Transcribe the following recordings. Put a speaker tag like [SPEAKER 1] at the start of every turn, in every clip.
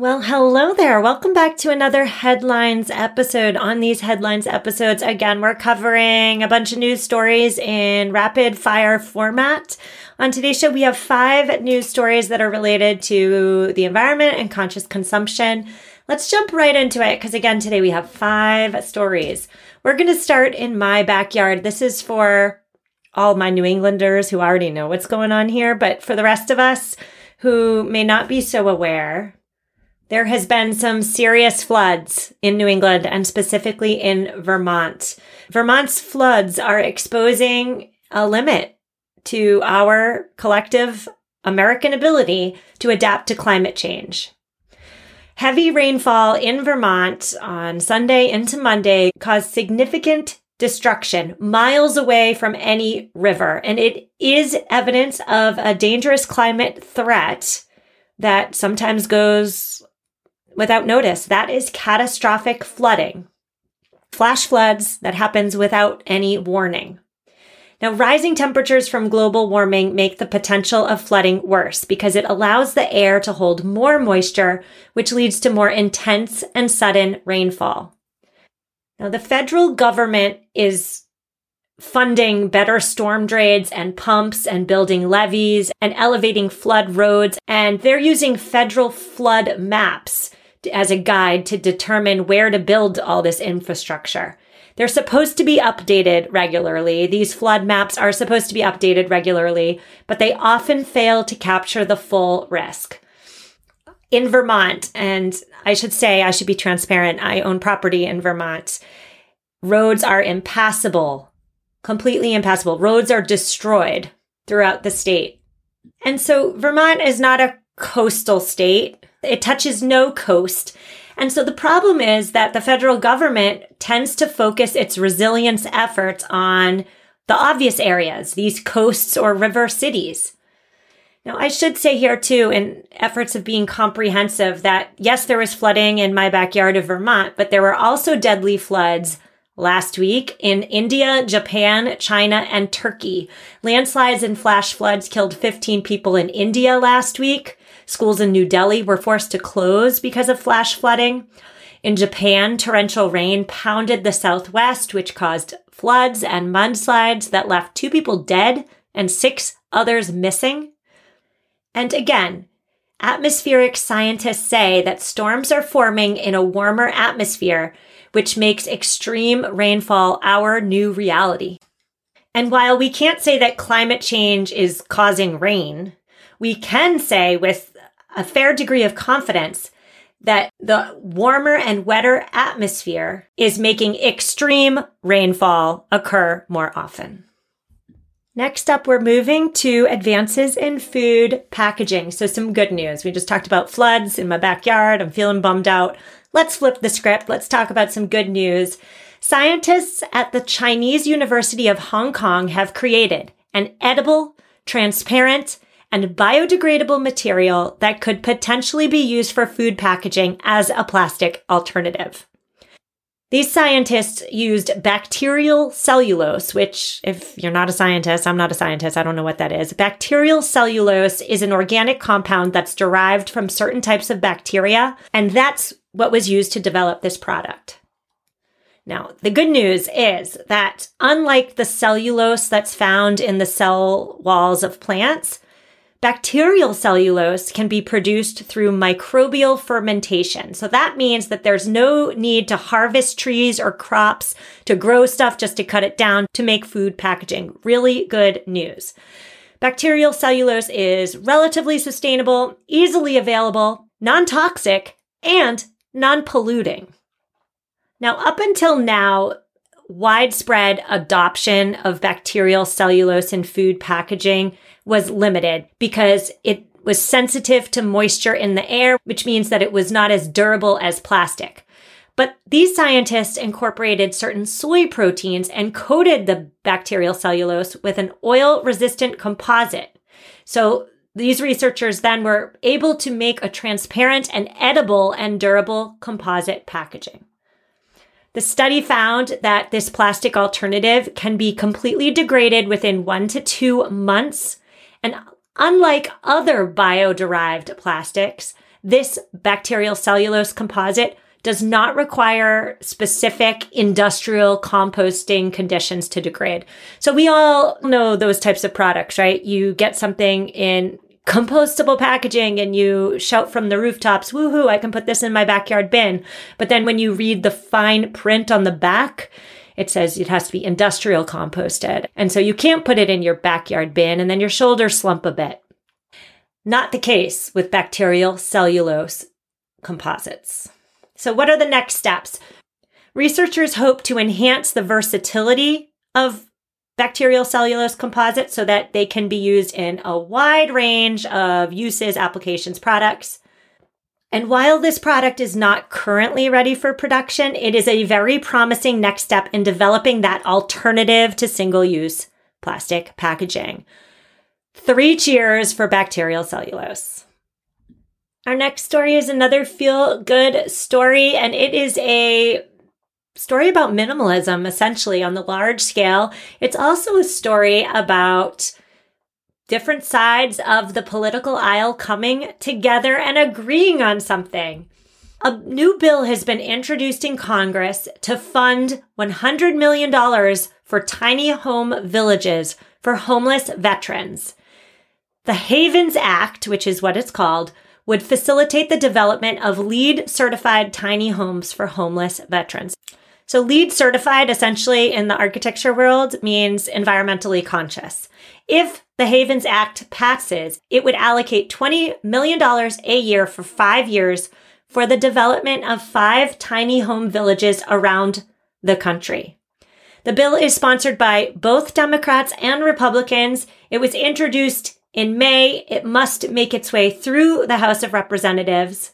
[SPEAKER 1] Well, hello there. Welcome back to another headlines episode. On these headlines episodes, again, we're covering a bunch of news stories in rapid fire format. On today's show, we have five news stories that are related to the environment and conscious consumption. Let's jump right into it because, again, today we have five stories. We're going to start in my backyard. This is for all my New Englanders who already know what's going on here, but for the rest of us who may not be so aware, there has been some serious floods in New England and specifically in Vermont. Vermont's floods are exposing a limit to our collective American ability to adapt to climate change. Heavy rainfall in Vermont on Sunday into Monday caused significant destruction miles away from any river, and it is evidence of a dangerous climate threat that sometimes goes without notice. That is catastrophic flooding. Flash floods that happens without any warning. Now, rising temperatures from global warming make the potential of flooding worse because it allows the air to hold more moisture, which leads to more intense and sudden rainfall. Now, the federal government is funding better storm drains and pumps and building levees and elevating flood roads. And they're using federal flood maps as a guide to determine where to build all this infrastructure. They're supposed to be updated regularly. These flood maps are supposed to be updated regularly, but they often fail to capture the full risk. In Vermont, and I should say, I should be transparent, I own property in Vermont. Roads are impassable, completely impassable. Roads are destroyed throughout the state. And so Vermont is not a coastal state. It touches no coast. And so the problem is that the federal government tends to focus its resilience efforts on the obvious areas, these coasts or river cities. Now, I should say here too, in efforts of being comprehensive, that yes, there was flooding in my backyard of Vermont, but there were also deadly floods last week in India, Japan, China, and Turkey. Landslides and flash floods killed 15 people in India last week. Schools in New Delhi were forced to close because of flash flooding. In Japan, torrential rain pounded the southwest, which caused floods and mudslides that left two people dead and six others missing. And again, atmospheric scientists say that storms are forming in a warmer atmosphere, which makes extreme rainfall our new reality. And while we can't say that climate change is causing rain, we can say with a fair degree of confidence that the warmer and wetter atmosphere is making extreme rainfall occur more often. Next up, we're moving to advances in food packaging. So, some good news. We just talked about floods in my backyard. I'm feeling bummed out. Let's flip the script. Let's talk about some good news. Scientists at the Chinese University of Hong Kong have created an edible, transparent, and biodegradable material that could potentially be used for food packaging as a plastic alternative. These scientists used bacterial cellulose, which, if you're not a scientist, I'm not a scientist, I don't know what that is. Bacterial cellulose is an organic compound that's derived from certain types of bacteria, and that's what was used to develop this product. Now, the good news is that unlike the cellulose that's found in the cell walls of plants, Bacterial cellulose can be produced through microbial fermentation. So that means that there's no need to harvest trees or crops to grow stuff just to cut it down to make food packaging. Really good news. Bacterial cellulose is relatively sustainable, easily available, non toxic, and non polluting. Now, up until now, widespread adoption of bacterial cellulose in food packaging was limited because it was sensitive to moisture in the air, which means that it was not as durable as plastic. But these scientists incorporated certain soy proteins and coated the bacterial cellulose with an oil resistant composite. So these researchers then were able to make a transparent and edible and durable composite packaging. The study found that this plastic alternative can be completely degraded within one to two months. And unlike other bio derived plastics, this bacterial cellulose composite does not require specific industrial composting conditions to degrade. So we all know those types of products, right? You get something in compostable packaging and you shout from the rooftops, woohoo, I can put this in my backyard bin. But then when you read the fine print on the back, it says it has to be industrial composted. And so you can't put it in your backyard bin and then your shoulders slump a bit. Not the case with bacterial cellulose composites. So, what are the next steps? Researchers hope to enhance the versatility of bacterial cellulose composites so that they can be used in a wide range of uses, applications, products. And while this product is not currently ready for production, it is a very promising next step in developing that alternative to single use plastic packaging. Three cheers for bacterial cellulose. Our next story is another feel good story, and it is a story about minimalism, essentially, on the large scale. It's also a story about different sides of the political aisle coming together and agreeing on something. A new bill has been introduced in Congress to fund $100 million for tiny home villages for homeless veterans. The Havens Act, which is what it's called, would facilitate the development of LEED certified tiny homes for homeless veterans. So LEED certified essentially in the architecture world means environmentally conscious. If the Havens Act passes, it would allocate $20 million a year for five years for the development of five tiny home villages around the country. The bill is sponsored by both Democrats and Republicans. It was introduced in May. It must make its way through the House of Representatives.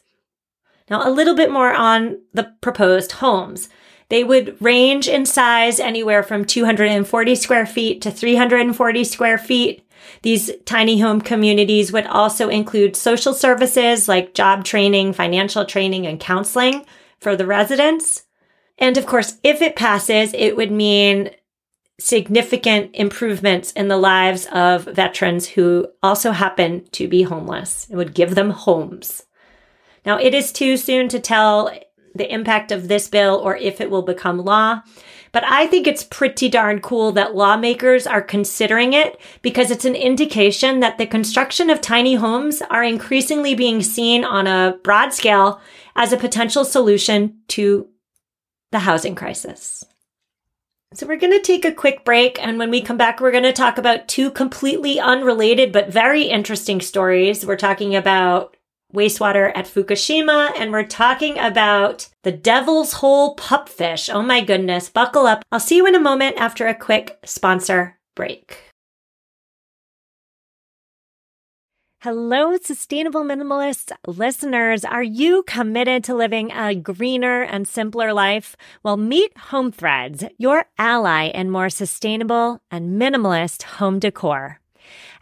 [SPEAKER 1] Now, a little bit more on the proposed homes. They would range in size anywhere from 240 square feet to 340 square feet. These tiny home communities would also include social services like job training, financial training, and counseling for the residents. And of course, if it passes, it would mean significant improvements in the lives of veterans who also happen to be homeless. It would give them homes. Now, it is too soon to tell the impact of this bill or if it will become law. But I think it's pretty darn cool that lawmakers are considering it because it's an indication that the construction of tiny homes are increasingly being seen on a broad scale as a potential solution to the housing crisis. So, we're going to take a quick break. And when we come back, we're going to talk about two completely unrelated but very interesting stories. We're talking about wastewater at Fukushima, and we're talking about the devil's hole pupfish. Oh my goodness, buckle up. I'll see you in a moment after a quick sponsor break. Hello, sustainable minimalist listeners. Are you committed to living a greener and simpler life? Well, meet Home Threads, your ally in more sustainable and minimalist home decor.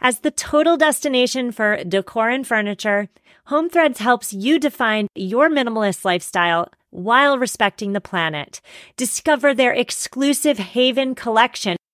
[SPEAKER 1] As the total destination for decor and furniture, Home Threads helps you define your minimalist lifestyle while respecting the planet. Discover their exclusive Haven collection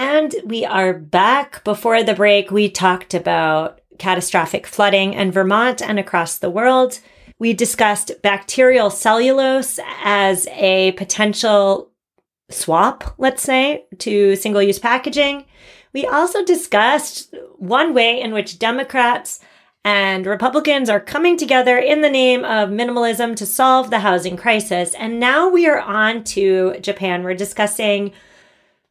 [SPEAKER 1] And we are back. Before the break, we talked about catastrophic flooding in Vermont and across the world. We discussed bacterial cellulose as a potential swap, let's say, to single use packaging. We also discussed one way in which Democrats and Republicans are coming together in the name of minimalism to solve the housing crisis. And now we are on to Japan. We're discussing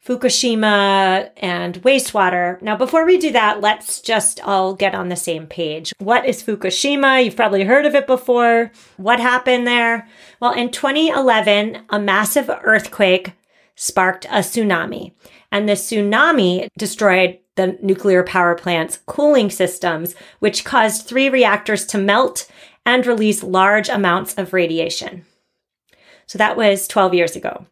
[SPEAKER 1] Fukushima and wastewater. Now, before we do that, let's just all get on the same page. What is Fukushima? You've probably heard of it before. What happened there? Well, in 2011, a massive earthquake sparked a tsunami, and the tsunami destroyed the nuclear power plant's cooling systems, which caused three reactors to melt and release large amounts of radiation. So that was 12 years ago.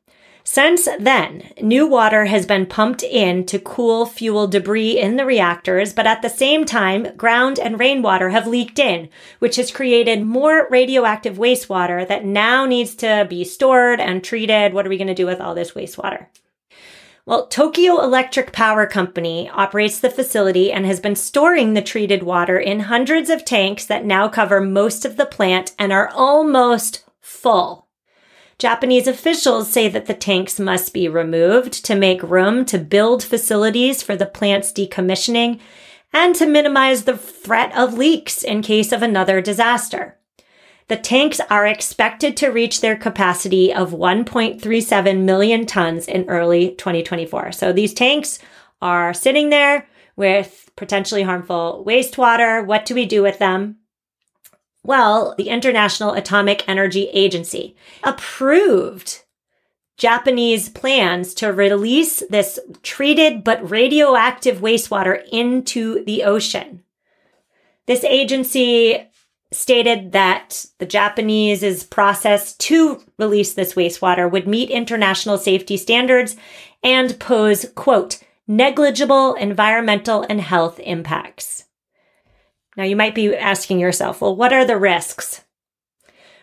[SPEAKER 1] Since then, new water has been pumped in to cool fuel debris in the reactors, but at the same time, ground and rainwater have leaked in, which has created more radioactive wastewater that now needs to be stored and treated. What are we going to do with all this wastewater? Well, Tokyo Electric Power Company operates the facility and has been storing the treated water in hundreds of tanks that now cover most of the plant and are almost full. Japanese officials say that the tanks must be removed to make room to build facilities for the plant's decommissioning and to minimize the threat of leaks in case of another disaster. The tanks are expected to reach their capacity of 1.37 million tons in early 2024. So these tanks are sitting there with potentially harmful wastewater. What do we do with them? Well, the International Atomic Energy Agency approved Japanese plans to release this treated but radioactive wastewater into the ocean. This agency stated that the Japanese's process to release this wastewater would meet international safety standards and pose, quote, negligible environmental and health impacts. Now you might be asking yourself, well, what are the risks?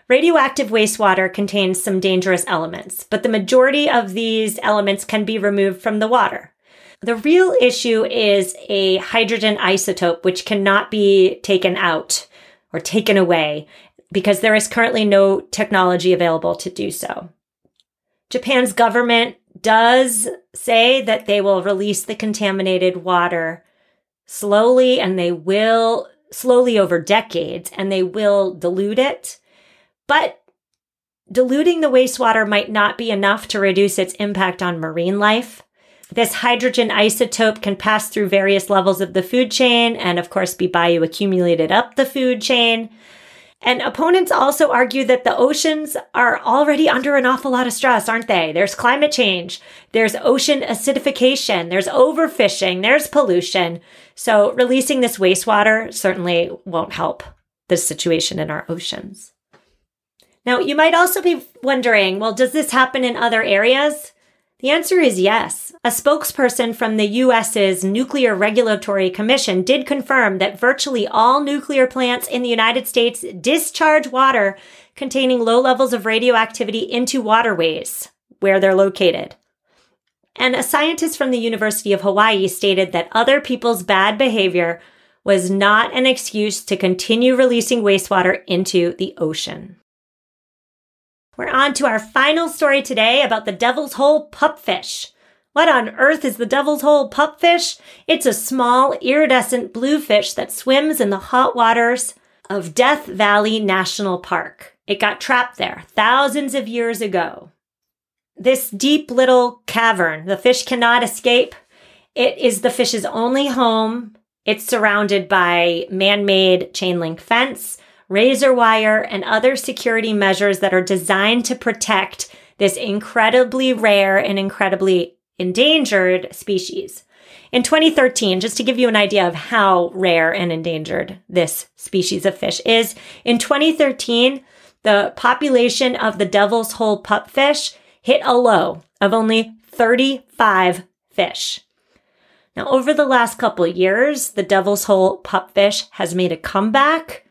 [SPEAKER 1] Radioactive wastewater contains some dangerous elements, but the majority of these elements can be removed from the water. The real issue is a hydrogen isotope, which cannot be taken out or taken away because there is currently no technology available to do so. Japan's government does say that they will release the contaminated water slowly and they will slowly over decades and they will dilute it. But diluting the wastewater might not be enough to reduce its impact on marine life. This hydrogen isotope can pass through various levels of the food chain and, of course, be bioaccumulated up the food chain. And opponents also argue that the oceans are already under an awful lot of stress, aren't they? There's climate change, there's ocean acidification, there's overfishing, there's pollution. So releasing this wastewater certainly won't help the situation in our oceans. Now, you might also be wondering, well, does this happen in other areas? The answer is yes. A spokesperson from the US's Nuclear Regulatory Commission did confirm that virtually all nuclear plants in the United States discharge water containing low levels of radioactivity into waterways where they're located. And a scientist from the University of Hawaii stated that other people's bad behavior was not an excuse to continue releasing wastewater into the ocean. We're on to our final story today about the devil's hole pupfish. What on earth is the devil's hole pupfish? It's a small iridescent bluefish that swims in the hot waters of Death Valley National Park. It got trapped there thousands of years ago. This deep little cavern, the fish cannot escape. It is the fish's only home. It's surrounded by man-made chain link fence razor wire, and other security measures that are designed to protect this incredibly rare and incredibly endangered species. In 2013, just to give you an idea of how rare and endangered this species of fish is, in 2013, the population of the devil's hole pupfish hit a low of only 35 fish. Now, over the last couple years, the devil's hole pupfish has made a comeback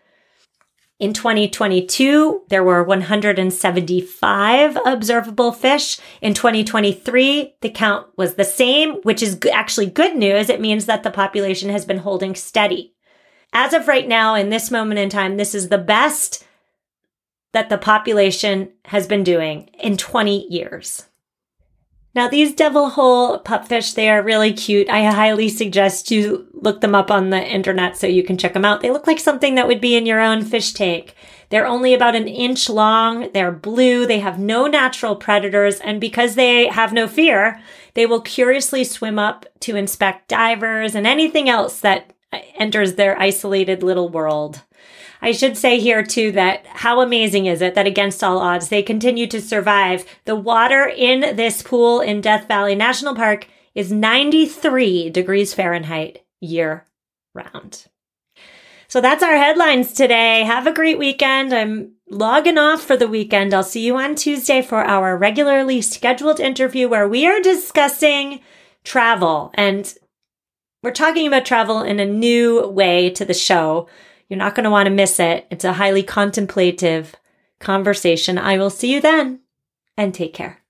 [SPEAKER 1] in 2022, there were 175 observable fish. In 2023, the count was the same, which is actually good news. It means that the population has been holding steady. As of right now, in this moment in time, this is the best that the population has been doing in 20 years. Now, these devil hole pupfish, they are really cute. I highly suggest you look them up on the internet so you can check them out. They look like something that would be in your own fish tank. They're only about an inch long. They're blue. They have no natural predators. And because they have no fear, they will curiously swim up to inspect divers and anything else that enters their isolated little world. I should say here too that how amazing is it that against all odds they continue to survive. The water in this pool in Death Valley National Park is 93 degrees Fahrenheit year round. So that's our headlines today. Have a great weekend. I'm logging off for the weekend. I'll see you on Tuesday for our regularly scheduled interview where we are discussing travel and we're talking about travel in a new way to the show. You're not going to want to miss it. It's a highly contemplative conversation. I will see you then and take care.